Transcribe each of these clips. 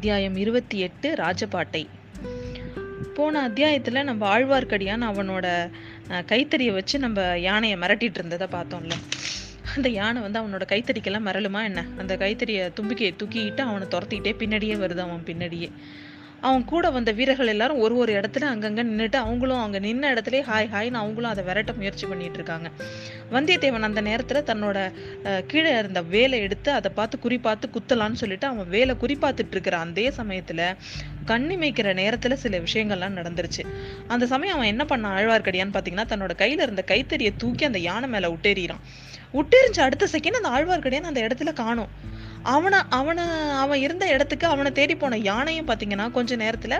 அத்தியாயம் இருபத்தி எட்டு ராஜபாட்டை. போன அத்தியாயத்தில் நம்ம ஆழ்வார்க்கடியான் அவனோட கைத்தறியை வச்சு நம்ம யானையை மிரட்டிட்டு இருந்ததை பார்த்தோம்ல. அந்த யானை வந்து அவனோட கைத்தறிக்கெல்லாம் மிரளுமா என்ன? அந்த கைத்தறியை தும்பிக்கையை தூக்கிக்கிட்டு அவனை துரத்திக்கிட்டே பின்னாடியே வருது அவன் பின்னாடியே. அவன் கூட வந்த வீரர்கள் எல்லாரும் ஒரு ஒரு இடத்துல அங்கங்கே நின்றுட்டு அவங்களும் அவங்க நின்ன இடத்துலயே ஹாய் ஹாய்னு அவங்களும் அதை விரட்ட முயற்சி பண்ணிட்டு இருக்காங்க. வந்தியத்தேவன் அந்த நேரத்தில் தன்னோட கீழே இருந்த வேலை எடுத்து அதை பார்த்து குறி பார்த்து குத்தலான்னு சொல்லிட்டு அவன் வேலை குறிப்பாத்துட்டு இருக்கிற அதே சமயத்தில் கண்ணி மேய்க்கிற சில விஷயங்கள்லாம் நடந்துருச்சு. அந்த சமயம் அவன் என்ன பண்ண ஆழ்வார்க்கடியான்னு பார்த்தீங்கன்னா தன்னோட கையில இருந்த கைத்தறியை தூக்கி அந்த யானை மேலே விட்டேறிறான் விட்டெறிஞ்ச அடுத்த செகண்ட் அந்த ஆழ்வார்க்கடியான் அந்த இடத்துல காணும். அவனை அவனை அவன் இருந்த இடத்துக்கு அவனை தேடி போன யானையும் பார்த்தீங்கன்னா கொஞ்ச நேரத்தில்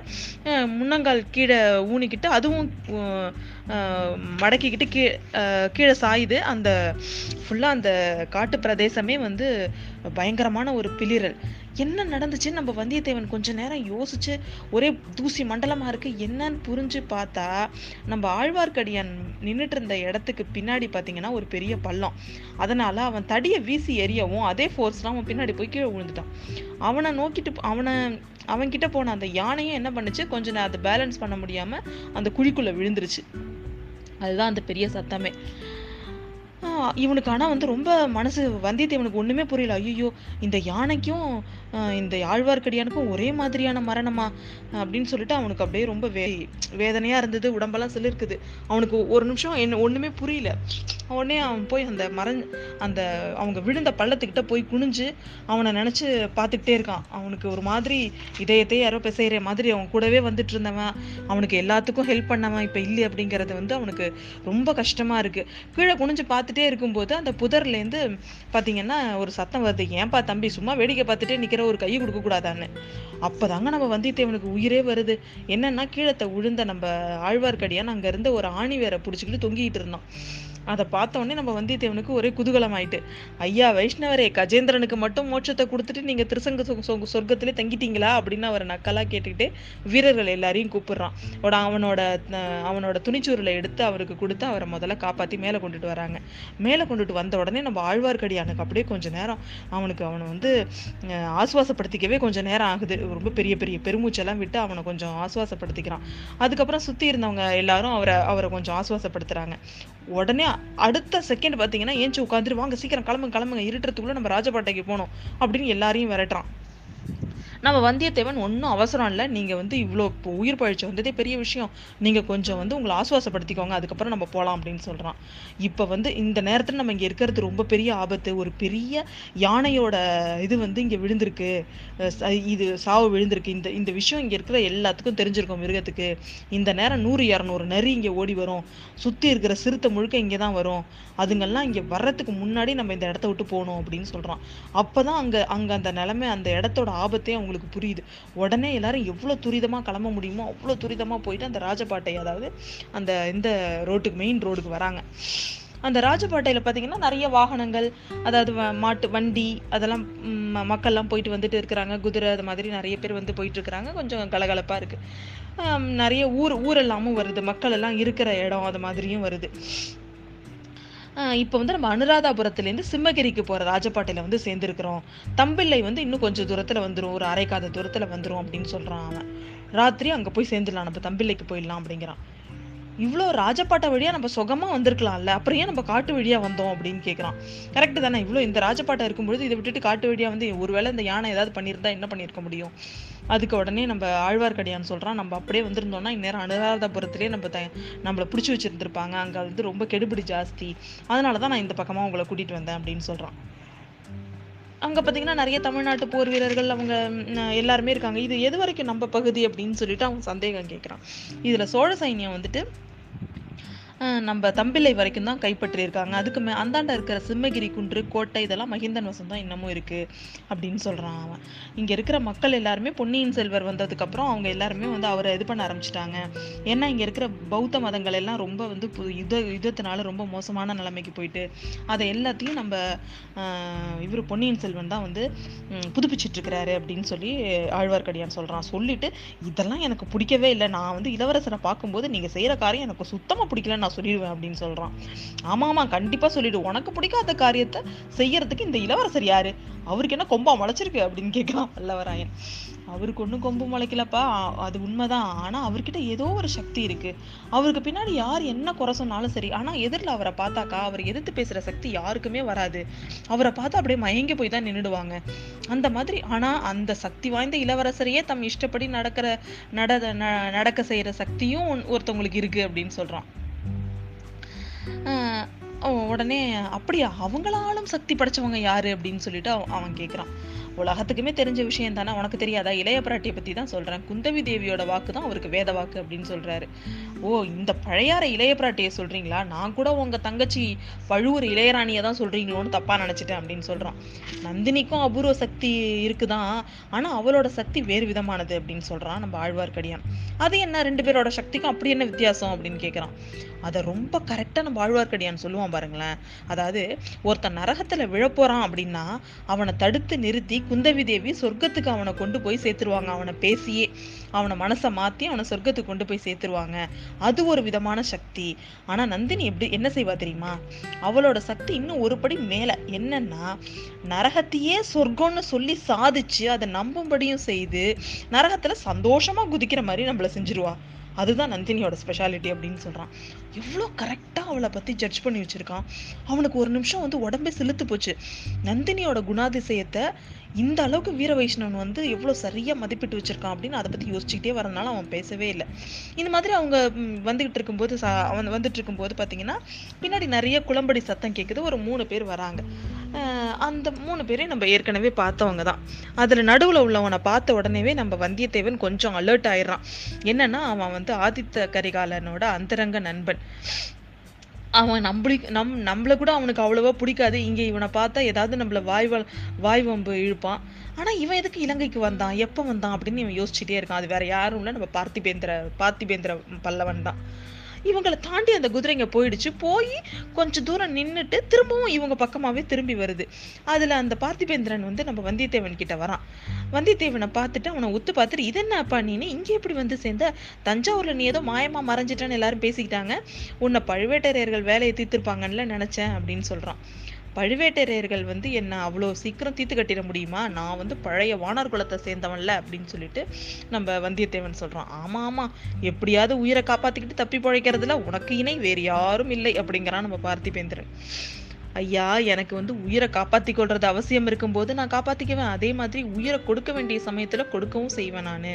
முன்னங்கால் கீழே ஊனிக்கிட்டு அதுவும் மடக்கிக்கிட்டு கீ கீழே சாயுது. அந்த ஃபுல்லாக அந்த காட்டு பிரதேசமே வந்து பயங்கரமான ஒரு பிளிரல் என்ன நடந்துச்சுன்னு நம்ம வந்தியத்தேவன் கொஞ்ச நேரம் யோசிச்சு ஒரே தூசி மண்டலமா இருக்கு என்னன்னு புரிஞ்சு பார்த்தா நம்ம ஆழ்வார்க்கடியான் நின்றுட்டு இருந்த இடத்துக்கு பின்னாடி பார்த்தீங்கன்னா ஒரு பெரிய பள்ளம். அதனால அவன் தடியை வீசி எரியவும் அதே ஃபோர்ஸ்லாம் அவன் பின்னாடி போய் கீழே விழுந்துட்டான். அவனை நோக்கிட்டு அவனை அவன்கிட்ட போன அந்த யானையும் என்ன பண்ணுச்சு கொஞ்ச நேரம் அதை பேலன்ஸ் பண்ண முடியாம அந்த குழிக்குள்ள விழுந்துருச்சு. அதுதான் அந்த பெரிய சத்தமே. ஆஹ் இவனுக்கு ஆனால் வந்து ரொம்ப மனசு வந்தியத்தேவனுக்கு ஒன்றுமே புரியல. ஐயோ இந்த யானைக்கும் இந்த ஆழ்வார்க்கடியானுக்கும் ஒரே மாதிரியான மரணமா? அப்படின்னு சொல்லிட்டு அவனுக்கு அப்படியே ரொம்ப வே வேதனையாக இருந்தது உடம்பெல்லாம் சிலிருக்குது. அவனுக்கு ஒரு நிமிஷம் என்ன ஒன்றுமே புரியல. உடனே அவன் போய் அந்த மரண் அந்த அவங்க விழுந்த பள்ளத்துக்கிட்ட போய் குனிஞ்சு அவனை நினச்சி பார்த்துக்கிட்டே இருக்கான். அவனுக்கு ஒரு மாதிரி இதயத்தை யாரோ பிசைகிற மாதிரி அவன் கூடவே வந்துட்டு இருந்தவன். அவனுக்கு எல்லாத்துக்கும் ஹெல்ப் பண்ணவன் இப்போ இல்லை அப்படிங்கிறது வந்து அவனுக்கு ரொம்ப கஷ்டமாக இருக்குது கீழே குனிஞ்சு பார்த்துட்டே இருக்கும்போது அந்த புதர்ல இருந்து பாத்தீங்கன்னா ஒரு சத்தம் வருது ஏன்பா தம்பி சும்மா வேடிக்கை பார்த்துட்டே நிக்கிற ஒரு கை கொடுக்கக்கூடாதான்னு அப்போ அப்பதாங்க நம்ம வந்தியத்தேவனுக்கு உயிரே வருது. என்னன்னா கீழத்தை விழுந்த நம்ம ஆழ்வார்க்கடியான் அங்க இருந்த ஒரு ஆணி வேற பிடிச்சிக்கிட்டு தொங்கிட்டு இருந்தான். அதை பார்த்தோன்னே நம்ம வந்தியத்தேவனுக்கு ஒரே குதூகலம் ஆயிட்டு ஐயா வைஷ்ணவரே கஜேந்திரனுக்கு மட்டும் மோட்சத்தை கொடுத்துட்டு நீங்க திருசங்க சொ- சொர்க்கத்திலே தங்கிட்டீங்களா? அப்படின்னு அவர் நக்கலா கேட்டுக்கிட்டு வீரர்கள் எல்லாரையும் கூப்பிடுறான். அவனோட அவனோட துணிச்சூரில் எடுத்து அவருக்கு கொடுத்து அவரை முதல்ல காப்பாற்றி மேலே கொண்டுட்டு வராங்க. மேலே கொண்டுட்டு வந்த உடனே நம்ம ஆழ்வார்க்கடியானுக்கு அப்படியே கொஞ்ச நேரம் அவனுக்கு அவனை வந்து ஆசுவாசப்படுத்திக்கவே கொஞ்சம் நேரம் ஆகுது. ரொம்ப பெரிய பெரிய பெருமூச்செல்லாம் விட்டு அவனை கொஞ்சம் ஆசுவாசப்படுத்திக்கிறான். அதுக்கப்புறம் சுற்றி இருந்தவங்க எல்லாரும் அவரை அவரை கொஞ்சம் ஆசுவாசப்படுத்துகிறாங்க உடனே அடுத்த செகண்ட் பாத்தீங்கன்னா ஏஞ்சி உட்காந்துட்டு வாங்க சீக்கிரம் கிளம்புங்க கிளம்புங்க இருட்டுறதுக்குள்ளே நம்ம ராஜபாட்டைக்கு போகணும் அப்படின்னு எல்லாரையும் விரட்டுறான். நம்ம வந்தியத்தேவன் ஒன்றும் அவசரம் இல்லை. நீங்கள் வந்து இவ்வளோ இப்போ உயிர் பழிச்சு வந்ததே பெரிய விஷயம். நீங்கள் கொஞ்சம் வந்து உங்களை ஆசுவாசப்படுத்திக்கோங்க. அதுக்கப்புறம் நம்ம போகலாம் அப்படின்னு சொல்கிறான் இப்போ வந்து இந்த நேரத்தில் நம்ம இங்கே இருக்கிறது ரொம்ப பெரிய ஆபத்து. ஒரு பெரிய யானையோட இது வந்து இங்கே விழுந்திருக்கு. ச- இது சாவு விழுந்திருக்கு. இந்த இந்த விஷயம் இங்கே இருக்கிற எல்லாத்துக்கும் தெரிஞ்சிருக்கும் மிருகத்துக்கு. இந்த நேரம் நூறு இரநூறு நரி இங்கே ஓடி வரும். சுற்றி இருக்கிற சிறுத்தை முழுக்க இங்கே தான் வரும். அதுங்கெல்லாம் இங்கே வர்றதுக்கு முன்னாடி நம்ம இந்த இடத்த விட்டு போகணும் அப்படின்னு சொல்கிறான் அப்போ தான் அங்கே அங்கே அந்த நிலமை அந்த இடத்தோட ஆபத்தே அவங்களுக்கு புரியுது. உடனே எல்லாரும் எவ்வளோ துரிதமாக கிளம்ப முடியுமோ அவ்வளோ துரிதமாக போயிட்டு அந்த ராஜபாட்டை அதாவது அந்த இந்த ரோட்டுக்கு மெயின் ரோடுக்கு வராங்க. அந்த ராஜபாட்டையில் பார்த்தீங்கன்னா நிறைய வாகனங்கள் அதாவது வ- மாட்டு வண்டி அதெல்லாம் மக்கள்லாம் போயிட்டு வந்துட்டு இருக்கிறாங்க. குதிரை அது மாதிரி நிறைய பேர் வந்து போயிட்டு இருக்கிறாங்க. கொஞ்சம் கலகலப்பாக இருக்குது நிறைய ஊர் ஊரெல்லாமும் வருது. மக்கள் எல்லாம் இருக்கிற இடம் அது மாதிரியும் வருது. இப்போ வந்து நம்ம அனுராதாபுரத்துலேருந்து சிம்மகிரிக்கு போகிற ராஜபாட்டையில் வந்து சேர்ந்துருக்கிறோம். தம்பிள்ளை வந்து இன்னும் கொஞ்சம் தூரத்தில் வந்துடும் ஒரு அரைக்காத தூரத்தில் வந்துடும் அப்படின்னு சொல்கிறான் அவன். ராத்திரி அங்கே போய் சேர்ந்துடலாம். நம்ம தம்பிள்ளைக்கு போயிடலாம் அப்படிங்கிறான். இவ்வளோ ராஜப்பாட்டை வழியாக நம்ம சுகமாக வந்திருக்கலாம்ல. அப்புறம் ஏன் நம்ம காட்டு வழியாக வந்தோம் அப்படின்னு கேட்குறான் கரெக்டு தானே? இவ்வளோ இந்த ராஜப்பாட்டை இருக்கும்பொழுது இதை விட்டுட்டு காட்டு வழியாக வந்து ஒருவேளை இந்த யானை ஏதாவது பண்ணியிருந்தா என்ன பண்ணியிருக்க முடியும்? அதுக்கு உடனே நம்ம ஆழ்வார்க்கடியான்னு சொல்கிறான் நம்ம அப்படியே வந்திருந்தோம்னா இந்நேரம் அனுராதபுரத்துலேயே நம்ம த நம்மளை பிடிச்சி வச்சுருந்துருப்பாங்க. அங்கே வந்து ரொம்ப கெடுபிடி ஜாஸ்தி. அதனால தான் நான் இந்த பக்கமாக உங்களை கூட்டிகிட்டு வந்தேன் அப்படின்னு சொல்கிறான் அங்கே பார்த்தீங்கன்னா நிறைய தமிழ்நாட்டு போர் வீரர்கள் அவங்க எல்லாருமே இருக்காங்க. இது எது வரைக்கும் நம்ம பகுதி அப்படின்னு சொல்லிட்டு அவங்க சந்தேகம் கேட்குறான் இதில் சோழ சைன்யம் வந்துட்டு நம்ம தம்பிலை வரைக்கும் தான் கைப்பற்றியிருக்காங்க. அதுக்கு மே அந்தாண்ட இருக்கிற சிம்மகிரி குன்று கோட்டை இதெல்லாம் மகிந்தன் வசம் தான் இன்னமும் இருக்குது அப்படின்னு சொல்கிறான் அவன். இங்கே இருக்கிற மக்கள் எல்லாருமே பொன்னியின் செல்வர் வந்ததுக்கப்புறம் அவங்க எல்லாருமே வந்து அவரை இது பண்ண ஆரம்பிச்சிட்டாங்க. ஏன்னா இங்கே இருக்கிற பௌத்த மதங்கள் எல்லாம் ரொம்ப வந்து யுத யுத்தத்தினால ரொம்ப மோசமான நிலைமைக்கு போயிட்டு அதை எல்லாத்தையும் நம்ம இவர் பொன்னியின் செல்வன் தான் வந்து புதுப்பிச்சிட்ருக்கிறாரு அப்படின்னு சொல்லி ஆழ்வார்க்கடியான் சொல்கிறான் சொல்லிட்டு இதெல்லாம் எனக்கு பிடிக்கவே இல்லை. நான் வந்து இளவரசரை பார்க்கும்போது நீங்கள் செய்கிற காரியம் எனக்கு சுத்தமாக பிடிக்கலன்னு நான் சொல்லிடுவேன் அப்படின்னு சொல்கிறான் ஆமாம்மா கண்டிப்பாக சொல்லிவிடு உனக்கு பிடிக்காத காரியத்தை செய்யறதுக்கு இந்த இளவரசர் யாரு? அவருக்கு என்ன கொம்பா முளைச்சிருக்கு அப்படின்னு கேட்கலாம் வல்லவராயன். அவருக்கு ஒன்றும் கொம்பு முளைக்கலப்பா. அது உண்மைதான். ஆனால் அவர்கிட்ட ஏதோ ஒரு சக்தி இருக்கு. அவருக்கு பின்னாடி யார் என்ன குறை சொன்னாலும் சரி ஆனால் எதிரில் அவரை பார்த்தாக்கா அவர் எதிர்த்து பேசுகிற சக்தி யாருக்குமே வராது. அவரை பார்த்து அப்படியே மயங்கி போய் தான் நின்றுடுவாங்க அந்த மாதிரி ஆனால் அந்த சக்தி வாய்ந்த இளவரசரையே தம் இஷ்டப்படி நடக்கிற நட ந- நடக்க செய்கிற சக்தியும் ஒன்- ஒருத்தவங்களுக்கு இருக்குது அப்படின்னு சொல்கிறான் உடனே அப்படியா? அவங்களாலும் சக்தி படைச்சவங்க யாரு அப்படின்னு சொல்லிட்டு அவன் அவன் உலகத்துக்குமே தெரிஞ்ச விஷயம் தானே உனக்கு தெரியாதா? இளைய பிராட்டியை பற்றி தான் சொல்கிறேன் குந்தவி தேவியோட வாக்கு தான் அவருக்கு வேத வாக்கு அப்படின்னு சொல்கிறாரு ஓ இந்த பழையார இளைய பிராட்டியை சொல்கிறீங்களா நான் கூட உங்கள் தங்கச்சி பழுவூர் இளையராணியை தான் சொல்கிறீங்களோன்னு தப்பாக நினச்சிட்டேன் அப்படின்னு சொல்கிறான் நந்தினிக்கும் அபூர்வ சக்தி இருக்குதான் ஆனால் அவளோட சக்தி வேறு விதமானது அப்படின்னு சொல்கிறான் நம்ம ஆழ்வார்க்கடியான். அது என்ன? ரெண்டு பேரோட சக்திக்கும் அப்படி என்ன வித்தியாசம் அப்படின்னு கேட்குறான் அதை ரொம்ப கரெக்டாக நம்ம ஆழ்வார்க்கடியான் சொல்லுவான் பாருங்களேன். அதாவது ஒருத்தன் நரகத்தில் விழப்போகிறான் அப்படின்னா அவனை தடுத்து நிறுத்தி குந்தவி தேவி சொர்க்கத்துக்கு அவனை கொண்டு போய் சேர்த்துருவாங்க. அவனை பேசியே அவனை மனசை மாத்தி அவனை சொர்க்கத்துக்கு கொண்டு போய் சேர்த்துருவாங்க. அது ஒரு விதமான சக்தி. ஆனா நந்தினி எப்படி என்ன செய்வா தெரியுமா? அவளோட சக்தி இன்னும் ஒரு படி மேல. என்னன்னா நரகத்தையே சொர்க்கம்னு சொல்லி சாதிச்சு அதை நம்பும்படியும் செய்து நரகத்துல சந்தோஷமா குதிக்கிற மாதிரி நம்மள செஞ்சிருவா. அதுதான் நந்தினியோட ஸ்பெஷாலிட்டி அப்படின்னு சொல்றான். எவ்வளோ கரெக்டா அவளை பத்தி ஜட்ஜ் பண்ணி வச்சிருக்கான். அவனுக்கு ஒரு நிமிஷம் வந்து உடம்பே சிலுத்து போச்சு. நந்தினியோட குணாதிசயத்தை இந்த அளவுக்கு வீர வைஷ்ணவன் வந்து எவ்வளோ சரியாக மதிப்பிட்டு வச்சிருக்கான் அப்படின்னு அதை பற்றி யோசிச்சுக்கிட்டே வரனால அவன் பேசவே இல்லை. இந்த மாதிரி அவங்க வந்துகிட்டு இருக்கும்போது சா அவன் வந்துட்டு இருக்கும்போது பார்த்தீங்கன்னா பின்னாடி நிறைய குளம்படி சத்தம் கேட்குது ஒரு மூணு பேர் வராங்க. அந்த மூணு பேரையும் நம்ம ஏற்கனவே பார்த்தவங்க தான். அதில் நடுவில் உள்ளவனை பார்த்த உடனேவே நம்ம வந்தியத்தேவன் கொஞ்சம் அலர்ட் ஆயிடுறான். என்னன்னா அவன் வந்து ஆதித்த கரிகாலனோட அந்தரங்க நண்பன். அவன் நம்மளி நம் நம்மள கூட அவனுக்கு அவ்வளோவா பிடிக்காது. இங்கே இவனை பார்த்தா ஏதாவது நம்மள வாய் வாய் வம்பு இழுப்பான். ஆனால் இவன் எதுக்கு இலங்கைக்கு வந்தான்? எப்போ வந்தான்? அப்படின்னு இவன் யோசிச்சுட்டே இருக்கான். அது வேற யாரும் இல்லை. நம்ம பார்த்திபேந்திர பார்த்திபேந்திர பல்லவன் தான். இவங்களை தாண்டி அந்த குதிரைங்க போயிடுச்சு. போய் கொஞ்ச தூரம் நின்றுட்டு திரும்பவும் இவங்க பக்கமாகவே திரும்பி வருது. அதில் அந்த பார்த்திபேந்திரன் வந்து நம்ம வந்தியத்தேவன் கிட்ட வரான். வந்தியத்தேவனை பார்த்துட்டு அவனை உத்து பார்த்துட்டு இது என்னப்பா நீனு இங்க எப்படி வந்து சேர்ந்த? தஞ்சாவூரில் நீ ஏதோ மாயமாக மறைஞ்சிட்டேன்னு எல்லாரும் பேசிக்கிட்டாங்க. உன்னை பழுவேட்டரையர்கள் வேலையை தீர்த்திருப்பாங்கன்னு நினச்சேன் அப்படின்னு சொல்கிறான் பழுவேட்டரையர்கள் வந்து என்ன அவ்வளோ சீக்கிரம் தீர்த்து கட்டிட முடியுமா? நான் வந்து பழைய வானர் குலத்தை சேர்ந்தவன்ல அப்படின்னு சொல்லிட்டு நம்ம வந்தியத்தேவன் சொல்றான். ஆமா ஆமா. எப்படியாவது உயிரை காப்பாத்திக்கிட்டு தப்பி பிழைக்கிறதுல உனக்கு இணை வேறு யாரும் இல்லை அப்படிங்கிறான் நம்ம பார்த்திபேந்திரன். ஐயா எனக்கு வந்து உயிரை காப்பாத்தி கொள்றது அவசியம் இருக்கும்போது நான் காப்பாத்திக்குவேன். அதே மாதிரி உயிரை கொடுக்க வேண்டிய சமயத்துல கொடுக்கவும் செய்வேன் நான்.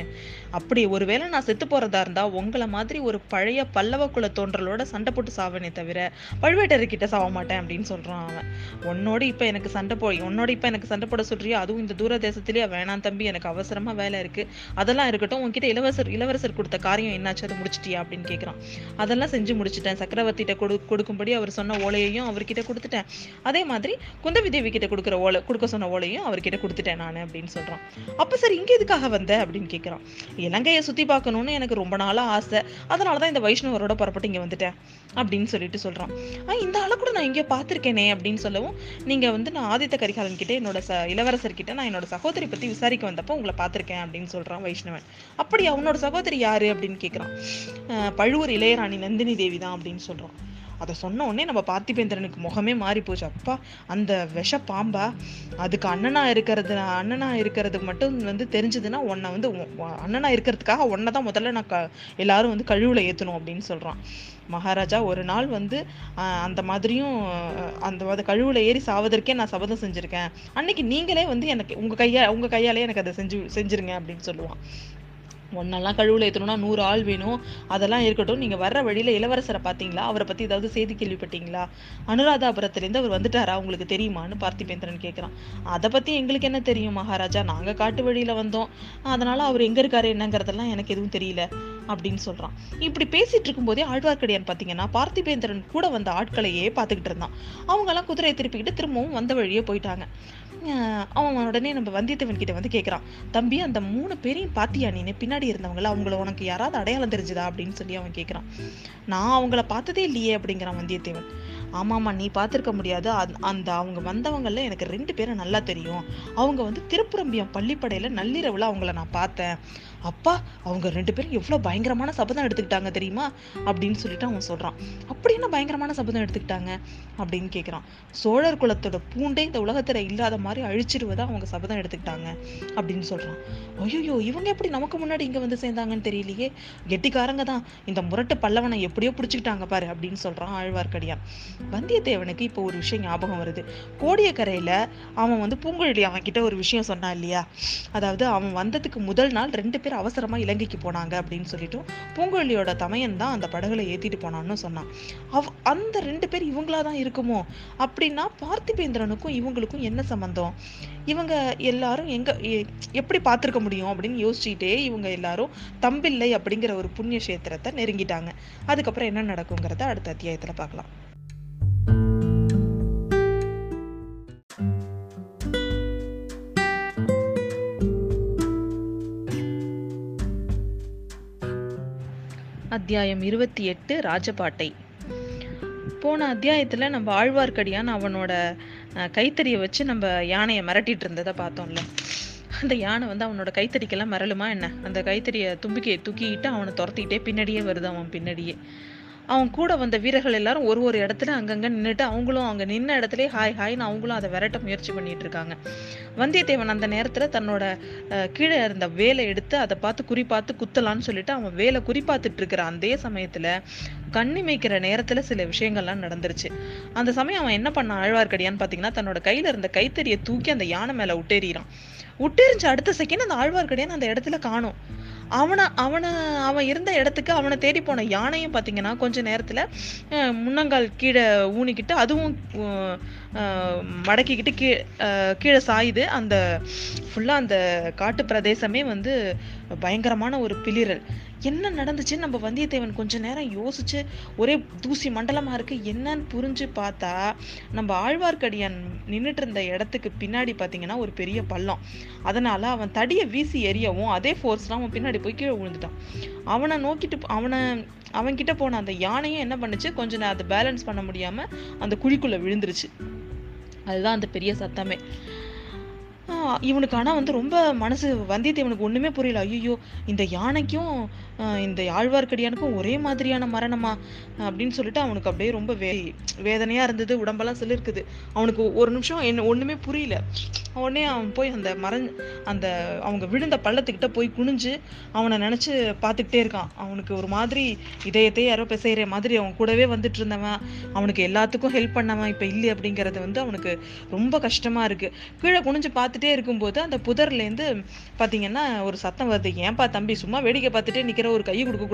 அப்படி ஒருவேளை நான் செத்து போறதா இருந்தா உங்களை மாதிரி ஒரு பழைய பல்லவ குல தோன்றலோட சண்டை போட்டு சாவனே தவிர பழுவேட்டர்கிட்ட சாவ மாட்டேன் அப்படின்னு சொல்றான் அவன். உன்னோட இப்ப எனக்கு சண்டை போ உன்னோட இப்ப எனக்கு சண்டை போட சொல்றியா? அதுவும் இந்த தூர தேசத்திலேயே வேணாம் தம்பி எனக்கு அவசரமா வேலை இருக்கு. அதெல்லாம் இருக்கட்டும் உன்கிட்ட இளவரசர் இளவரசர் கொடுத்த காரியம் என்னாச்சு? அதை முடிச்சிட்டியா? அப்படின்னு கேக்குறான். அதெல்லாம் செஞ்சு முடிச்சிட்டேன். சக்கரவர்த்திகிட்ட கொடு கொடுக்கும்படி அவர் சொன்ன ஓலையையும் அவர்கிட்ட கொடுத்துட்டேன். அதே மாதிரி குந்தவி தேவி கிட்ட கொடுக்குற ஓலை கொடுக்க சொன்ன ஓலையும் அவர்கிட்ட கொடுத்துட்டேன் நான் அப்படின்னு சொல்றான். அப்ப சார் இங்க எதுக்காக வந்த அப்படின்னு கேட்குறான் இலங்கையை சுத்தி பார்க்கணும்னு எனக்கு ரொம்ப நாளா ஆசை. அதனாலதான் இந்த வைஷ்ணவரோட புறப்பட்டு இங்க வந்துட்டேன் அப்படின்னு சொல்லிட்டு சொல்றான். ஆஹ் இந்த ஆளை கூட நான் இங்கே பார்த்துருக்கேனே அப்படின்னு சொல்லவும் நீங்க வந்து நான் ஆதித்த கரிகாலன் கிட்ட என்னோட ச இளவரசர் கிட்ட நான் என்னோட சகோதரி பத்தி விசாரிக்க வந்தப்போ உங்களை பார்த்துருக்கேன் அப்படின்னு சொல்றான் வைஷ்ணவன். அப்படி அவனோட சகோதரி யாரு அப்படின்னு கேக்குறான். பழுவூர் இளையராணி நந்தினி தேவி தான் அப்படின்னு சொல்றான். அதை சொன்ன உடனே நம்ம பார்த்திபேந்திரனுக்கு முகமே மாறி போச்சு. அப்பா அந்த விஷ பாம்பா அதுக்கு அண்ணனா இருக்கிறது அண்ணனா இருக்கிறது மட்டும் வந்து தெரிஞ்சதுன்னா உன்னை வந்து அண்ணனா இருக்கிறதுக்காக உன்னை தான் முதல்ல நான் க எல்லாரும் வந்து கழுவுல ஏற்றணும் அப்படின்னு சொல்றான். மகாராஜா ஒரு நாள் வந்து அந்த மாதிரியும் அந்த மாதிரி கழுவுல ஏறி சாவதற்கே நான் சபதம் செஞ்சுருக்கேன். அன்னைக்கு நீங்களே வந்து எனக்கு உங்கள் கையா உங்கள் கையாலே எனக்கு அதை செஞ்சு செஞ்சிருங்க அப்படின்னு சொல்லுவான். ஒன்னெல்லாம் கழுவுல ஏற்றணும்னா நூறு ஆள் வேணும். அதெல்லாம் இருக்கட்டும். நீங்கள் வர்ற வழியில் இளவரசரை பார்த்தீங்களா? அவரை பற்றி ஏதாவது செய்தி கேள்விப்பட்டீங்களா? அனுராதாபுரத்துலேருந்து அவர் வந்துட்டாரா? உங்களுக்கு தெரியுமான்னு பார்த்திபேந்திரன் கேட்குறான். அதை பற்றி எங்களுக்கு என்ன தெரியும் மகாராஜா? நாங்கள் காட்டு வழியில் வந்தோம். அதனால் அவர் எங்கே இருக்காரு என்னங்கிறதெல்லாம் எனக்கு எதுவும் தெரியல அப்படின்னு சொல்கிறான் இப்படி பேசிட்டு இருக்கும்போதே ஆழ்வார்க்கடியான் பார்த்தீங்கன்னா பார்த்திபேந்திரன் கூட வந்த ஆட்களையே பார்த்துக்கிட்டு இருந்தான். அவங்கெல்லாம் குதிரையை திருப்பிக்கிட்டு திரும்பவும் வந்த வழியே போயிட்டாங்க. அவன் உடனே நம்ம வந்தியத்தேவன் கிட்ட வந்து கேட்குறான் தம்பி அந்த மூணு பேரையும் பாத்தியா நீ பின்னாடி இருந்தவங்கள அவங்கள உனக்கு யாராவது அடையாளம் தெரிஞ்சுதா? அப்படின்னு சொல்லி அவன் கேட்குறான் நான் அவங்கள பார்த்ததே இல்லையே அப்படிங்கிறான் வந்தியத்தேவன். ஆமாம்மா நீ பார்த்துருக்க முடியாது. அந்த- அந்த அவங்க வந்தவங்கள எனக்கு ரெண்டு பேரும் நல்லா தெரியும். அவங்க வந்து திருப்புரம்பியம் பள்ளிப்படையில் நள்ளிரவில் அவங்கள நான் பார்த்தேன். அப்பா அவங்க ரெண்டு பேரும் எவ்வளோ பயங்கரமான சபதம் எடுத்துக்கிட்டாங்க தெரியுமா? அப்படின்னு சொல்லிட்டு அவன் சொல்கிறான் அப்படி என்ன பயங்கரமான சபதம் எடுத்துக்கிட்டாங்க? அப்படின்னு கேட்குறான் சோழர் குலத்தோட பூண்டே இந்த உலகத்தில் இல்லாத மாதிரி அழிச்சிடுவதா அவங்க சபதம் எடுத்துக்கிட்டாங்க அப்படின்னு சொல்கிறான் ஐயோ இவங்க எப்படி நமக்கு முன்னாடி இங்கே வந்து சேர்ந்தாங்கன்னு தெரியலையே. கெட்டிக்காரங்க தான். இந்த முரட்டு பல்லவனை எப்படியோ பிடிச்சிக்கிட்டாங்க பாரு அப்படின்னு சொல்கிறான் ஆழ்வார்க்கடியான். வந்தியத்தேவனுக்கு இப்போ ஒரு விஷயம் ஞாபகம் வருது. கோடியக்கரையில் அவன் வந்து பூங்குழலி அவன் கிட்ட ஒரு விஷயம் சொன்னான் இல்லையா? அதாவது அவன் வந்ததுக்கு முதல் நாள் ரெண்டு பேர் அவசரமாக இலங்கைக்கு போனாங்க அப்படின்னு சொல்லிட்டு பூங்குழலியோட தமையன் தான் அந்த படகுல ஏற்றிட்டு போனான்னு சொன்னான். அவ் அந்த ரெண்டு பேர் இவங்களா தான் இருக்குமோ? அப்படின்னா பார்த்திபேந்திரனுக்கும் இவங்களுக்கும் என்ன சம்பந்தம்? இவங்க எல்லாரும் எங்க எ- எப்படி பார்த்துருக்க முடியும் அப்படின்னு யோசிச்சுட்டே இவங்க எல்லாரும் தம்பிள்ளை அப்படிங்கிற ஒரு புண்ணிய கஷேத்திரத்தை நெருங்கிட்டாங்க. அதுக்கப்புறம் என்ன நடக்குங்கிறத அடுத்த அத்தியாயத்தில் பார்க்கலாம். அத்தியாயம் இருபத்தி எட்டு ராஜபாட்டை. போன அத்தியாயத்தில் நம்ம ஆழ்வார்க்கடியான் அவனோட கைத்தறியை வச்சு நம்ம யானையை மிரட்டிட்டு இருந்ததை பார்த்தோம்ல. அந்த யானை வந்து அவனோட கைத்தறிக்கெல்லாம் மிரளுமா என்ன? அந்த கைத்தறியை தும்பிக்கையை தூக்கிக்கிட்டு அவனை துரத்திக்கிட்டே பின்னாடியே வருது அவன் பின்னாடியே. அவங்க கூட வந்த வீரர்கள் எல்லாரும் ஒரு ஒரு இடத்துல அங்கங்கே நின்றுட்டு அவங்களும் அங்கே நின்ன இடத்துல ஹாய் ஹாய்னு அவங்களும் அதை விரட்ட முயற்சி பண்ணிட்டு இருக்காங்க. வந்தியத்தேவன் அந்த நேரத்தில் தன்னோட கீழே இருந்த வேலை எடுத்து அதை பார்த்து குறி பார்த்து குத்தலான்னு சொல்லிட்டு அவன் வேலை குறிப்பாத்துட்டு இருக்கிற அதே சமயத்தில் கண்ணிமைக்கிற நேரத்தில் சில விஷயங்கள்லாம் நடந்துருச்சு. அந்த சமயம் அவன் என்ன பண்ணான் ஆழ்வார்க்கடியான்னு பார்த்தீங்கன்னா தன்னோட கையில இருந்த கைத்தறியை தூக்கி அந்த யானை மேலே உட்டேறான் உட்டேறிஞ்ச அடுத்த செகண்ட் அந்த ஆழ்வார்க்கடியான் அந்த இடத்துல காணும். அவனை அவனை அவன் இருந்த இடத்துக்கு அவனை தேடி போன யானையும் பார்த்தீங்கன்னா கொஞ்ச நேரத்தில் முன்னங்கால் கீழே ஊனிக்கிட்டு அதுவும் மடக்கிக்கிட்டு கீ கீழே சாயுது. அந்த ஃபுல்லாக அந்த காட்டு பிரதேசமே வந்து பயங்கரமான ஒரு பிளிரல் என்ன நடந்துச்சுன்னு நம்ம வந்தியத்தேவன் கொஞ்ச நேரம் யோசிச்சு ஒரே தூசி மண்டலமா இருக்கு என்னன்னு புரிஞ்சு பார்த்தா நம்ம ஆழ்வார்க்கடியான் நின்றுட்டு இருந்த இடத்துக்கு பின்னாடி பார்த்தீங்கன்னா ஒரு பெரிய பள்ளம். அதனால அவன் தடியை வீசி எரியவும் அதே ஃபோர்ஸ்லாம் அவன் பின்னாடி போய் கீழே விழுந்துட்டான். அவனை நோக்கிட்டு அவனை அவன்கிட்ட போன அந்த யானையும் என்ன பண்ணுச்சு? கொஞ்ச நேரம் அதை பேலன்ஸ் பண்ண முடியாம அந்த குழிக்குள்ள விழுந்துருச்சு. அதுதான் அந்த பெரிய சத்தமே. இவனுக்கு ஆனால் வந்து ரொம்ப மனசு வந்தியத்தேவனுக்கு ஒன்றுமே புரியல. ஐயோ இந்த யானைக்கும் இந்த ஆழ்வார்க்கடியானுக்கும் ஒரே மாதிரியான மரணமா? அப்படின்னு சொல்லிட்டு அவனுக்கு அப்படியே ரொம்ப வே வேதனையாக இருந்தது உடம்பெல்லாம் சிலிருக்குது. அவனுக்கு ஒரு நிமிஷம் என்ன ஒன்றுமே புரியல. உடனே அவன் போய் அந்த மரஞ் அந்த அவங்க விழுந்த பள்ளத்துக்கிட்ட போய் குனிஞ்சு அவனை நினச்சி பார்த்துக்கிட்டே இருக்கான். அவனுக்கு ஒரு மாதிரி இதயத்தை யாரோ பிசைகிற மாதிரி அவன் கூடவே வந்துட்டு இருந்தவன். அவனுக்கு எல்லாத்துக்கும் ஹெல்ப் பண்ணவன் இப்போ இல்லை அப்படிங்கிறது வந்து அவனுக்கு ரொம்ப கஷ்டமாக இருக்குது கீழே குனிஞ்சு பார்த்துட்டே இருக்கும்போது அந்த புதர்ல இருந்து பாத்தீங்கன்னா ஒரு சத்தம் வருது ஏன்பா தம்பி சும்மா வேடிக்கை பார்த்துட்டே நிக்கிற ஒரு கை கொடுக்க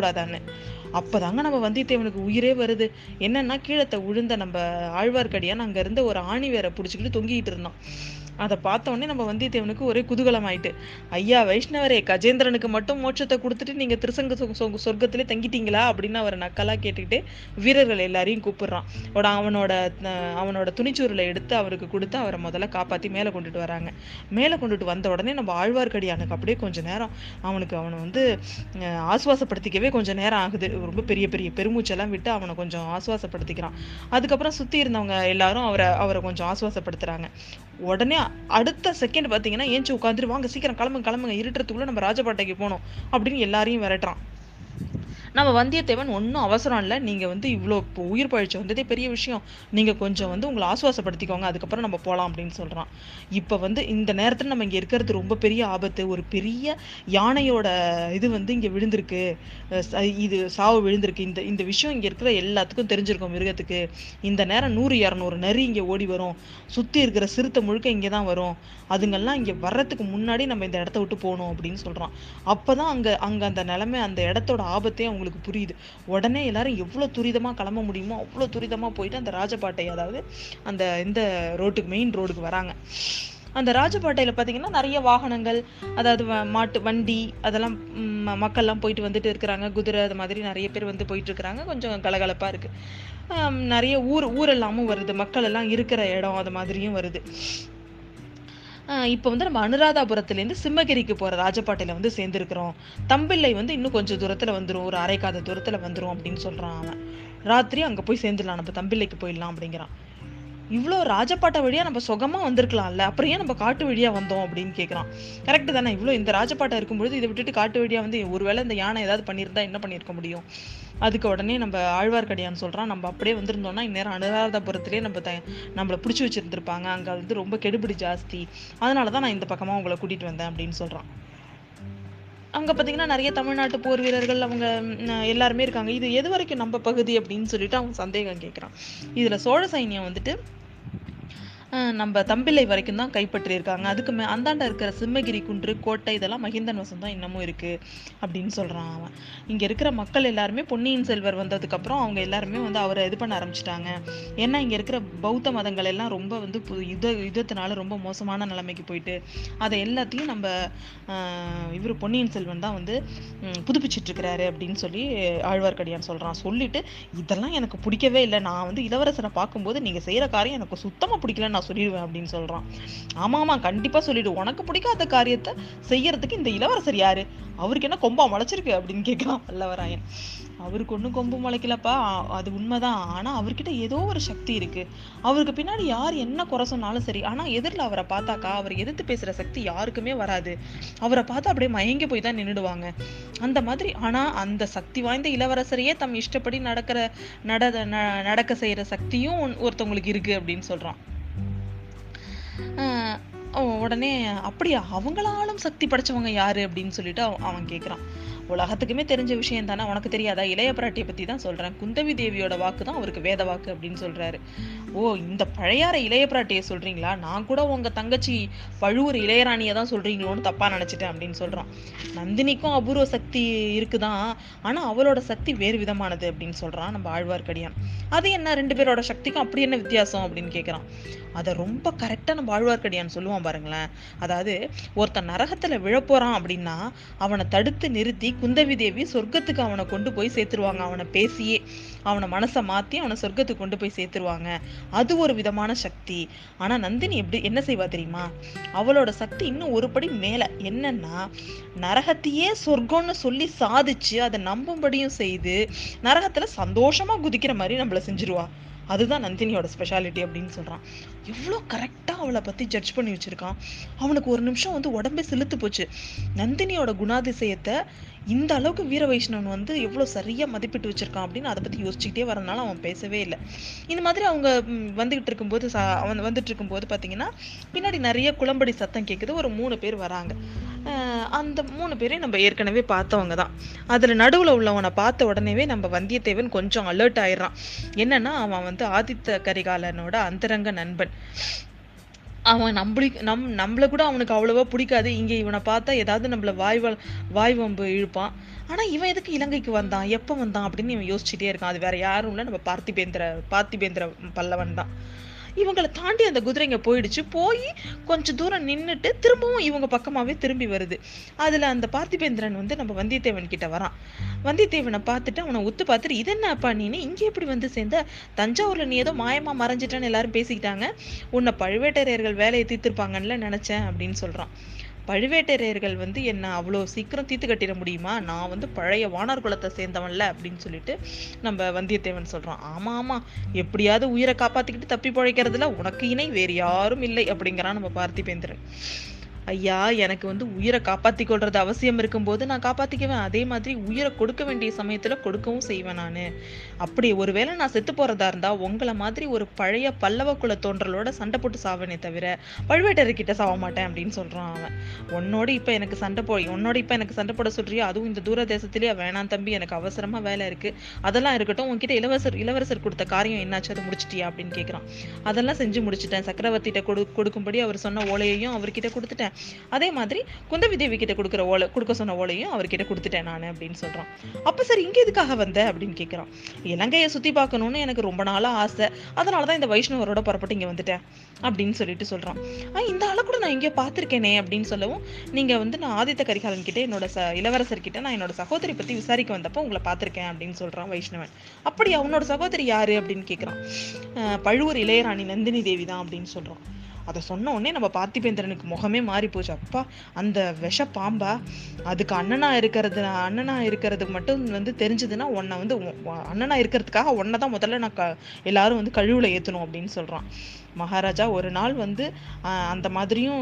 அப்போ அப்பதாங்க நம்ம வந்தியத்தேவனுக்கு உயிரே வருது. என்னன்னா கீழத்தை விழுந்த நம்ம ஆழ்வார்க்கடியான் அங்க இருந்த ஒரு ஆணி வேற பிடிச்சிக்கிட்டு தொங்கிட்டு இருந்தான். அதை பார்த்த உடனே நம்ம வந்தியத்தேவனுக்கு ஒரே குதூகலம் ஆயிட்டு ஐயா வைஷ்ணவரே கஜேந்திரனுக்கு மட்டும் மோட்சத்தை கொடுத்துட்டு நீங்க திருசங்க சொ- சொர்க்கத்திலே தங்கிட்டீங்களா? அப்படின்னு அவர் நக்கலா கேட்டுக்கிட்டு வீரர்கள் எல்லாரையும் கூப்பிடுறான். அவனோட அவனோட துணிச்சூரில் எடுத்து அவருக்கு கொடுத்து அவரை முதல்ல காப்பாற்றி மேலே கொண்டுட்டு வராங்க. மேலே கொண்டுட்டு வந்த உடனே நம்ம ஆழ்வார்க்கடியானுக்கு அப்படியே கொஞ்சம் நேரம் அவனுக்கு அவனை வந்து ஆசுவாசப்படுத்திக்கவே கொஞ்சம் நேரம் ஆகுது. ரொம்ப பெரிய பெரிய பெருமூச்செல்லாம் விட்டு அவனை கொஞ்சம் ஆசுவாசப்படுத்திக்கிறான். அதுக்கப்புறம் சுற்றி இருந்தவங்க எல்லாரும் அவரை அவரை கொஞ்சம் ஆசுவாசப்படுத்துகிறாங்க உடனே அடுத்த செகண்ட் பார்த்தீங்கன்னா ஏஞ்சி உட்காந்துட்டு வாங்க சீக்கிரம் கிளம்புங்க கிளம்புங்க இருட்டுறதுக்குள்ள நம்ம ராஜபாட்டைக்கு போகணும் அப்படின்னு எல்லாரையும் விரட்டுறான். நம்ம வந்தியத்தேவன் ஒன்றும் அவசரம் இல்லை. நீங்கள் வந்து இவ்வளோ இப்போ உயிர் பழிச்சு வந்ததே பெரிய விஷயம். நீங்கள் கொஞ்சம் வந்து உங்களை ஆசுவாசப்படுத்திக்கோங்க. அதுக்கப்புறம் நம்ம போகலாம் அப்படின்னு சொல்கிறான் இப்போ வந்து இந்த நேரத்தில் நம்ம இங்கே இருக்கிறது ரொம்ப பெரிய ஆபத்து. ஒரு பெரிய யானையோட இது வந்து இங்கே விழுந்திருக்கு. இது சாவு விழுந்திருக்கு. இந்த இந்த விஷயம் இங்கே இருக்கிற எல்லாத்துக்கும் தெரிஞ்சிருக்கும் மிருகத்துக்கு. இந்த நேரம் நூறு இரநூறு நரி இங்கே ஓடி வரும். சுற்றி இருக்கிற சிறுத்தை முழுக்க இங்கே தான் வரும். அதுங்கெல்லாம் இங்கே வர்றதுக்கு முன்னாடி நம்ம இந்த இடத்த விட்டு போகணும் அப்படின்னு சொல்கிறான் அப்போ தான் அங்கே அங்கே அந்த நிலமை அந்த இடத்தோட ஆபத்தே அவங்களுக்கு புரியுது. உடனே எல்லாரும் எவ்வளோ துரிதமாக கிளம்ப முடியுமோ அவ்வளோ துரிதமாக போயிட்டு அந்த ராஜபாட்டை அதாவது அந்த இந்த ரோட்டுக்கு மெயின் ரோடுக்கு வராங்க. அந்த ராஜபாட்டையில் பார்த்தீங்கன்னா நிறைய வாகனங்கள் அதாவது வ- மாட்டு வண்டி அதெல்லாம் மக்கள்லாம் போயிட்டு வந்துட்டு இருக்கிறாங்க. குதிரை அது மாதிரி நிறைய பேர் வந்து போயிட்டு இருக்கிறாங்க. கொஞ்சம் கலகலப்பாக இருக்குது நிறைய ஊர் ஊரெல்லாமும் வருது. மக்கள் எல்லாம் இருக்கிற இடம் அது மாதிரியும் வருது. இப்போ வந்து நம்ம அனுராதாபுரத்துலேருந்து சிம்மகிரிக்கு போகிற ராஜபாட்டையில் வந்து சேர்ந்துருக்குறோம். தம்பிள்ளை வந்து இன்னும் கொஞ்சம் தூரத்தில் வந்துடும் ஒரு அரைக்காத தூரத்தில் வந்துடும் அப்படின்னு சொல்கிறான் அவன். ராத்திரி அங்கே போய் சேர்ந்துடலாம். நம்ம தம்பிள்ளைக்கு போயிடலாம் அப்படிங்கிறான். இவ்வளோ ராஜபாட்டை வழியாக நம்ம சுகமாக வந்திருக்கலாம்ல. அப்புறம் ஏன் நம்ம காட்டு வழியாக வந்தோம் அப்படின்னு கேட்குறான் கரெக்டு தானே? இவ்வளோ இந்த ராஜபாட்டை இருக்கும்பொழுது இதை விட்டுட்டு காட்டு வழியாக வந்து ஒருவேளை இந்த யானை ஏதாவது பண்ணியிருந்தா என்ன பண்ணியிருக்க முடியும்? அதுக்கு உடனே நம்ம ஆழ்வார்க்கடியான்னு சொல்கிறான் நம்ம அப்படியே வந்திருந்தோம்னா இந்நேரம் அனுராதபுரத்திலே நம்ம த நம்மளை பிடிச்சி வச்சுருந்துருப்பாங்க. அங்கே வந்து ரொம்ப கெடுபிடி ஜாஸ்தி. அதனால தான் நான் இந்த பக்கமாக உங்களை கூட்டிகிட்டு வந்தேன் அப்படின்னு சொல்கிறான் அங்கே பார்த்தீங்கன்னா நிறைய தமிழ்நாட்டு போர் வீரர்கள் அவங்க எல்லாருமே இருக்காங்க. இது எது வரைக்கும் நம்ம பகுதி அப்படின்னு சொல்லிட்டு அவன் சந்தேகம் கேட்குறான் இதில் சோழ சைன்யம் வந்துட்டு நம்ம தம்பிலை வரைக்கும் தான் கைப்பற்றியிருக்காங்க. அதுக்கு மே அந்தாண்ட இருக்கிற சிம்மகிரி குன்று கோட்டை இதெல்லாம் மகிந்தன் வசம் தான் இன்னமும் இருக்குது அப்படின்னு சொல்கிறான் அவன். இங்கே இருக்கிற மக்கள் எல்லாருமே பொன்னியின் செல்வர் வந்ததுக்கப்புறம் அவங்க எல்லாருமே வந்து அவரை இது பண்ண ஆரம்பிச்சிட்டாங்க. ஏன்னா இங்கே இருக்கிற பௌத்த மதங்கள் எல்லாம் ரொம்ப வந்து யுத யுத்தத்தினால ரொம்ப மோசமான நிலைமைக்கு போயிட்டு அதை எல்லாத்தையும் நம்ம இவர் பொன்னியின் செல்வன் தான் வந்து புதுப்பிச்சிட்ருக்கிறாரு அப்படின்னு சொல்லி ஆழ்வார்க்கடியான் சொல்கிறான் சொல்லிட்டு இதெல்லாம் எனக்கு பிடிக்கவே இல்லை. நான் வந்து இளவரசரை பார்க்கும்போது நீங்கள் செய்கிற காரியம் எனக்கு சுத்தமாக பிடிக்கலன்னு நான் சொல்லிடுவேன் அப்படின்னு சொல்கிறான் ஆமா ஆமா கண்டிப்பாக சொல்லிடு. உனக்கு பிடிக்காத காரியத்தை செய்யறதுக்கு இந்த இளவரசர் யாரு? அவருக்கு என்ன கொம்பா முளைச்சிருக்கு அப்படின்னு கேட்குறான் வல்லவராயன். அவருக்கு ஒன்றும் கொம்பு முளைக்கலப்பா. அது உண்மைதான். ஆனால் அவர்கிட்ட ஏதோ ஒரு சக்தி இருக்கு. அவருக்கு பின்னாடி யார் என்ன குறை சொன்னாலும் சரி ஆனால் எதிரில் அவரை பார்த்தாக்கா அவர் எதிர்த்து பேசுகிற சக்தி யாருக்குமே வராது. அவரை பார்த்து அப்படியே மயங்கி போய் தான் நின்றுடுவாங்க அந்த மாதிரி ஆனால் அந்த சக்தி வாய்ந்த இளவரசரையே தம் இஷ்டப்படி நடக்கிற நட ந- நடக்க செய்கிற சக்தியும் ஒன்- ஒருத்தவங்களுக்கு இருக்கு அப்படின்னு சொல்கிறான் உடனே அப்படியா? அவங்களாலும் சக்தி படைச்சவங்க யாரு? அப்படின்னு சொல்லிட்டு அவன் அவன் உலகத்துக்குமே தெரிஞ்ச விஷயம் தானே? உனக்கு தெரியாதா? இளைய பிராட்டியை பற்றி தான் சொல்கிறேன் குந்தவி தேவியோட வாக்கு தான் அவருக்கு வேத வாக்கு அப்படின்னு சொல்கிறாரு ஓ இந்த பழையார இளைய பிராட்டியை சொல்கிறீங்களா நான் கூட உங்க தங்கச்சி பழுவூர் இளையராணியை தான் சொல்கிறீங்களோன்னு தப்பாக நினச்சிட்டேன் அப்படின்னு சொல்கிறான் நந்தினிக்கும் அபூர்வ சக்தி இருக்குதான். ஆனால் அவளோட சக்தி வேறு விதமானது அப்படின்னு சொல்கிறான் நம்ம ஆழ்வார்க்கடியான். அது என்ன? ரெண்டு பேரோட சக்திக்கும் அப்படி என்ன வித்தியாசம்? அப்படின்னு கேட்குறான் அதை ரொம்ப கரெக்டாக நம்ம ஆழ்வார்க்கடியான் சொல்லுவான் பாருங்களேன். அதாவது ஒருத்தன் நரகத்தில் விழப்போறான் அப்படின்னா அவனை தடுத்து நிறுத்தி குந்தவி தேவி சொர்க்கத்துக்கு அவனை கொண்டு போய் சேர்த்துருவாங்க. அவனை பேசியே அவனை மனசை மாத்தி அவனை சொர்க்கத்துக்கு கொண்டு போய் சேர்த்துருவாங்க. அது ஒரு விதமான சக்தி. ஆனா நந்தினி எப்படி என்ன செய்வா தெரியுமா? அவளோட சக்தி இன்னும் ஒரு படி மேலே. என்னன்னா நரகத்தையே சொர்க்கம்னு சொல்லி சாதிச்சு அதை நம்பும்படியும் செய்து நரகத்துல சந்தோஷமா குதிக்கிற மாதிரி நம்மள செஞ்சிருவா. அதுதான் நந்தினியோட ஸ்பெஷாலிட்டி அப்படின்னு சொல்கிறான் எவ்வளோ கரெக்டாக அவளை பற்றி ஜட்ஜ் பண்ணி வச்சிருக்கான். அவனுக்கு ஒரு நிமிஷம் வந்து உடம்பே செலுத்து போச்சு. நந்தினியோட குணாதிசயத்தை இந்த அளவுக்கு வீர வைஷ்ணவன் வந்து எவ்வளோ சரியாக மதிப்பிட்டு வச்சிருக்கான் அப்படின்னு அதை பற்றி யோசிச்சுக்கிட்டே வரனால அவன் பேசவே இல்லை. இந்த மாதிரி அவங்க வந்துகிட்டு இருக்கும்போது சா அவன் வந்துட்டு இருக்கும்போது பார்த்தீங்கன்னா பின்னாடி நிறைய குளம்படி சத்தம் கேட்குது ஒரு மூணு பேர் வராங்க. அந்த மூணு பேரையும் நம்ம ஏற்கனவே பார்த்தவங்க தான். அதில் நடுவில் உள்ளவனை பார்த்த உடனேவே நம்ம வந்தியத்தேவன் கொஞ்சம் அலர்ட் ஆயிடுறான். என்னன்னா அவன் வந்து ஆதித்த கரிகாலனோட அந்தரங்க நண்பன். அவன் நம்மளுக்கு நம் நம்மள கூட அவனுக்கு அவ்வளோவா பிடிக்காது. இங்கே இவனை பார்த்தா ஏதாவது நம்மள வாய் வாய் வம்பு இழுப்பான். ஆனால் இவன் எதுக்கு இலங்கைக்கு வந்தான்? எப்போ வந்தான்? அப்படின்னு இவன் யோசிச்சுட்டே இருக்கான். அது வேற யாரும் இல்லை. நம்ம பார்த்திபேந்திர பார்த்திபேந்திர பல்லவன் தான். இவங்களை தாண்டி அந்த குதிரைங்க போயிடுச்சு. போய் கொஞ்ச தூரம் நின்றுட்டு திரும்பவும் இவங்க பக்கமாகவே திரும்பி வருது. அதில் அந்த பார்த்திபேந்திரன் வந்து நம்ம வந்தியத்தேவன் கிட்ட வரான். வந்தியத்தேவனை பார்த்துட்டு அவனை ஒத்து பார்த்துட்டு இது என்னப்பா நீ? இங்கே எப்படி வந்து சேர்ந்த? தஞ்சாவூரில் நீ ஏதோ மாயமாக மறைஞ்சிட்டான்னு எல்லாரும் பேசிக்கிட்டாங்க. உன்னை பழுவேட்டரையர்கள் வேலையை தீர்த்திருப்பாங்கன்னு நினச்சேன் அப்படின்னு சொல்கிறான் பழுவேட்டரையர்கள் வந்து என்ன அவ்வளோ சீக்கிரம் தீர்த்து கட்டிட முடியுமா? நான் வந்து பழைய வானர் குலத்தை சேர்ந்தவன்ல அப்படின்னு சொல்லிட்டு நம்ம வந்தியத்தேவன் சொல்றான். ஆமா ஆமா. எப்படியாவது உயிரை காப்பாத்திக்கிட்டு தப்பி பிழைக்கிறதுல உனக்கு இணை வேறு யாரும் இல்லை அப்படிங்கிறான் நம்ம பார்த்திபேந்திரன். ஐயா எனக்கு வந்து உயிரை காப்பாத்தி கொள்றது அவசியம் இருக்கும்போது நான் காப்பாத்திக்குவேன். அதே மாதிரி உயிரை கொடுக்க வேண்டிய சமயத்துல கொடுக்கவும் செய்வேன் நான். அப்படி ஒருவேளை நான் செத்து போறதா இருந்தா உங்களை மாதிரி ஒரு பழைய பல்லவ குல தோன்றலோட சண்டை போட்டு சாவனே தவிர பழுவேட்டர்கிட்ட சாவ மாட்டேன் அப்படின்னு சொல்றான் அவன். உன்னோட இப்ப எனக்கு சண்டை போ உன்னோட இப்ப எனக்கு சண்டை போட சொல்கிறியா அதுவும் இந்த தூர தேசத்திலேயே வேணாம் தம்பி எனக்கு அவசரமா வேலை இருக்கு. அதெல்லாம் இருக்கட்டும் உன்கிட்ட இளவரசர் இளவரசர் கொடுத்த காரியம் என்னாச்சு? அதை முடிச்சிட்டியா அப்படின்னு கேக்குறான். அதெல்லாம் செஞ்சு முடிச்சிட்டேன். சக்கரவர்த்திகிட்ட கொடு கொடுக்கும்படி அவர் சொன்ன ஓலையையும் அவர்கிட்ட கொடுத்துட்டேன். அதே மாதிரி குந்தவி தேவி கிட்ட கொடுக்குற ஓலை கொடுக்க சொன்ன ஓலையும் அவர்கிட்ட கொடுத்துட்டேன் நான் அப்படின்னு சொல்றான். அப்ப சார் இங்க எதுக்காக வந்த அப்படின்னு கேட்குறான் இலங்கையை சுத்தி பார்க்கணும்னு எனக்கு ரொம்ப நாளா ஆசை. அதனாலதான் இந்த வைஷ்ணவரோட புறப்பட்டு இங்க வந்துட்டேன் அப்படின்னு சொல்லிட்டு சொல்றான். ஆஹ் இந்த ஆளை கூட நான் இங்கே பார்த்துருக்கேனே அப்படின்னு சொல்லவும் நீங்க வந்து நான் ஆதித்த கரிகாலன் கிட்ட என்னோட ச இளவரசர் கிட்ட நான் என்னோட சகோதரி பத்தி விசாரிக்க வந்தப்போ உங்களை பார்த்திருக்கேன் அப்படின்னு சொல்றான் வைஷ்ணவன். அப்படி அவனோட சகோதரி யாரு அப்படின்னு கேட்குறான் பழுவூர் இளையராணி நந்தினி தேவி தான் அப்படின்னு சொல்றான். அதை சொன்ன உடனே நம்ம பார்த்திபேந்திரனுக்கு முகமே மாறி போச்சு. அப்பா அந்த விஷ பாம்பா அதுக்கு அண்ணனா இருக்கிறது அண்ணனா இருக்கிறதுக்கு மட்டும் வந்து தெரிஞ்சதுன்னா உன்னை வந்து அண்ணனா இருக்கிறதுக்காக உன்னை தான் முதல்ல நான் க எல்லாரும் வந்து கழுவுல ஏற்றணும் அப்படின்னு சொல்றான். மகாராஜா ஒரு நாள் வந்து அந்த மாதிரியும்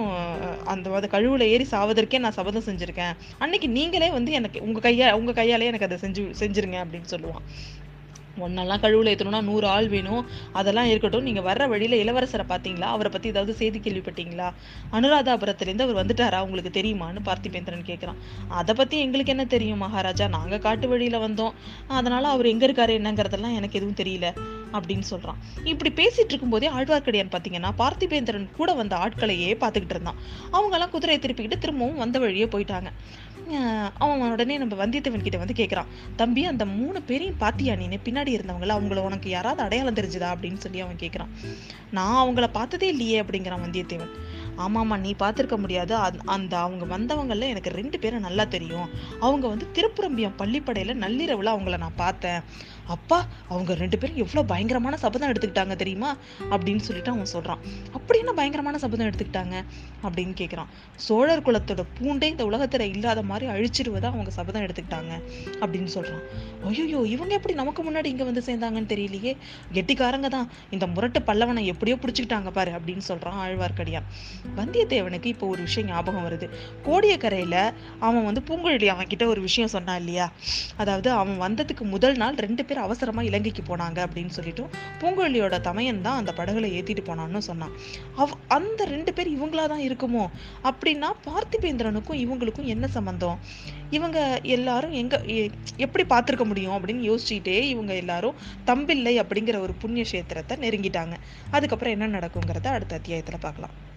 அந்த அதை கழுவுல ஏறி சாவதற்கே நான் சபதம் செஞ்சுருக்கேன். அன்னைக்கு நீங்களே வந்து எனக்கு உங்கள் கையா உங்கள் கையாலே எனக்கு அதை செஞ்சு செஞ்சுருங்க அப்படின்னு சொல்லுவான். ஒன்னெல்லாம் கழுவில் ஏற்றணும்னா நூறு ஆள் வேணும். அதெல்லாம் இருக்கட்டும். நீங்கள் வர்ற வழியில் இளவரசரை பார்த்தீங்களா? அவரை பற்றி ஏதாவது செய்தி கேள்விப்பட்டீங்களா? அனுராதாபுரத்துலேருந்து அவர் வந்துட்டாரா? உங்களுக்கு தெரியுமான்னு பார்த்திபேந்திரன் கேட்குறான் அதை பற்றி எங்களுக்கு என்ன தெரியும் மகாராஜா? நாங்கள் காட்டு வழியில் வந்தோம். அதனால் அவர் எங்கே இருக்காரு என்னங்கிறதெல்லாம் எனக்கு எதுவும் தெரியல அப்படின்னு சொல்கிறான் இப்படி பேசிகிட்டு இருக்கும்போதே ஆழ்வார்க்கடியான் பார்த்தீங்கன்னா பார்த்திபேந்திரன் கூட வந்த ஆட்களையே பார்த்துக்கிட்டு இருந்தான். அவங்கெல்லாம் குதிரையை திருப்பிக்கிட்டு திரும்பவும் வந்த வழியே போயிட்டாங்க. அவன் உடனே நம்ம வந்தியத்தேவன் கிட்ட வந்து கேட்குறான் தம்பி அந்த மூணு பேரையும் பாத்தியா நீ பின்னாடி இருந்தவங்கள அவங்கள உனக்கு யாராவது அடையாளம் தெரிஞ்சுதா? அப்படின்னு சொல்லி அவன் கேட்குறான் நான் அவங்கள பார்த்ததே இல்லையே அப்படிங்கிறான் வந்தியத்தேவன். ஆமாம்மா நீ பார்த்துருக்க முடியாது. அந்த- அந்த அவங்க வந்தவங்கள எனக்கு ரெண்டு பேரும் நல்லா தெரியும். அவங்க வந்து திருப்புரம்பியம் பள்ளிப்படையில் நள்ளிரவில் அவங்கள நான் பார்த்தேன். அப்பா அவங்க ரெண்டு பேரும் எவ்வளோ பயங்கரமான சபதம் எடுத்துக்கிட்டாங்க தெரியுமா? அப்படின்னு சொல்லிட்டு அவன் சொல்கிறான் அப்படி என்ன பயங்கரமான சபதம் எடுத்துக்கிட்டாங்க? அப்படின்னு கேட்குறான் சோழர் குலத்தோட பூண்டே இந்த உலகத்தில் இல்லாத மாதிரி அழிச்சிடுவதா அவங்க சபதம் எடுத்துக்கிட்டாங்க அப்படின்னு சொல்கிறான் ஐயோ இவங்க எப்படி நமக்கு முன்னாடி இங்கே வந்து சேர்ந்தாங்கன்னு தெரியலையே. கெட்டிக்காரங்க தான். இந்த முரட்டு பல்லவனை எப்படியோ பிடிச்சிக்கிட்டாங்க பாரு அப்படின்னு சொல்கிறான் ஆழ்வார்க்கடியான். வந்தியத்தேவனுக்கு இப்போ ஒரு விஷயம் ஞாபகம் வருது. கோடியக்கரையில் அவன் வந்து பூங்குழலி அவன் கிட்ட ஒரு விஷயம் சொன்னான் இல்லையா? அதாவது அவன் வந்ததுக்கு முதல் நாள் ரெண்டு பேர் அவசரமா இலங்கைக்கு போனாங்க அப்படின்னு சொல்லிட்டும் பூங்குழலியோட தமையன் தான் அந்த படகுல ஏத்திட்டு போனான்னு சொன்னான். அவ் அந்த ரெண்டு பேர் இவங்களா தான் இருக்குமோ? அப்படின்னா பார்த்திபேந்திரனுக்கும் இவங்களுக்கும் என்ன சம்பந்தம்? இவங்க எல்லாரும் எங்க எ- எப்படி பார்த்திருக்க முடியும் அப்படின்னு யோசிச்சுட்டே இவங்க எல்லாரும் தம்பில்லை அப்படிங்கிற ஒரு புண்ணிய கஷேத்திரத்தை நெருங்கிட்டாங்க. அதுக்கப்புறம் என்ன நடக்குங்கிறத அடுத்த அத்தியாயத்துல பார்க்கலாம்.